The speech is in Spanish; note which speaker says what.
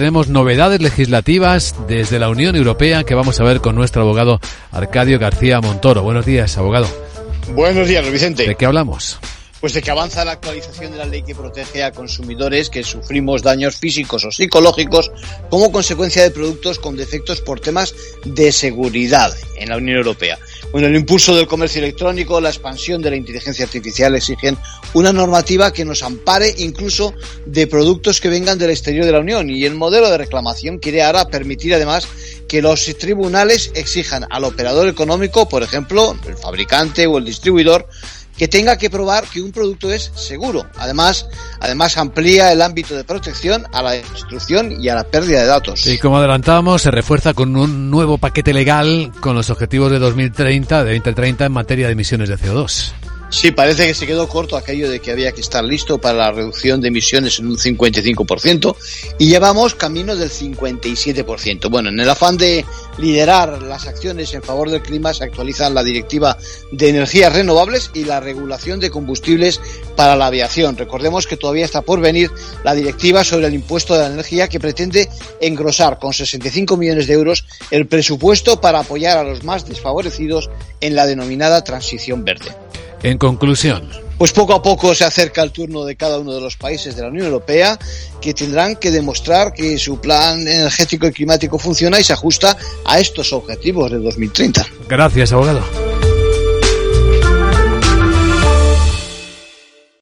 Speaker 1: tenemos novedades legislativas desde la Unión Europea que vamos a ver con nuestro abogado Arcadio García Montoro. Buenos días, abogado.
Speaker 2: Buenos días, Vicente.
Speaker 1: ¿De qué hablamos?
Speaker 2: Pues de que avanza la actualización de la ley que protege a consumidores que sufrimos daños físicos o psicológicos como consecuencia de productos con defectos por temas de seguridad en la Unión Europea. Bueno, el impulso del comercio electrónico, la expansión de la inteligencia artificial exigen una normativa que nos ampare incluso de productos que vengan del exterior de la Unión. Y el modelo de reclamación quiere ahora permitir además que los tribunales exijan al operador económico, por ejemplo, el fabricante o el distribuidor, que tenga que probar que un producto es seguro. Además, además amplía el ámbito de protección a la destrucción y a la pérdida de datos.
Speaker 1: Y como adelantábamos, se refuerza con un nuevo paquete legal con los objetivos de 2030, de 2030 en materia de emisiones de CO2.
Speaker 2: Sí, parece que se quedó corto aquello de que había que estar listo para la reducción de emisiones en un 55% y llevamos camino del 57%. Bueno, en el afán de liderar las acciones en favor del clima se actualizan la Directiva de Energías Renovables y la regulación de combustibles para la aviación. Recordemos que todavía está por venir la Directiva sobre el impuesto de la energía que pretende engrosar con 65 millones de euros el presupuesto para apoyar a los más desfavorecidos en la denominada transición verde.
Speaker 1: En conclusión.
Speaker 2: Pues poco a poco se acerca el turno de cada uno de los países de la Unión Europea que tendrán que demostrar que su plan energético y climático funciona y se ajusta a estos objetivos de 2030.
Speaker 1: Gracias, abogado.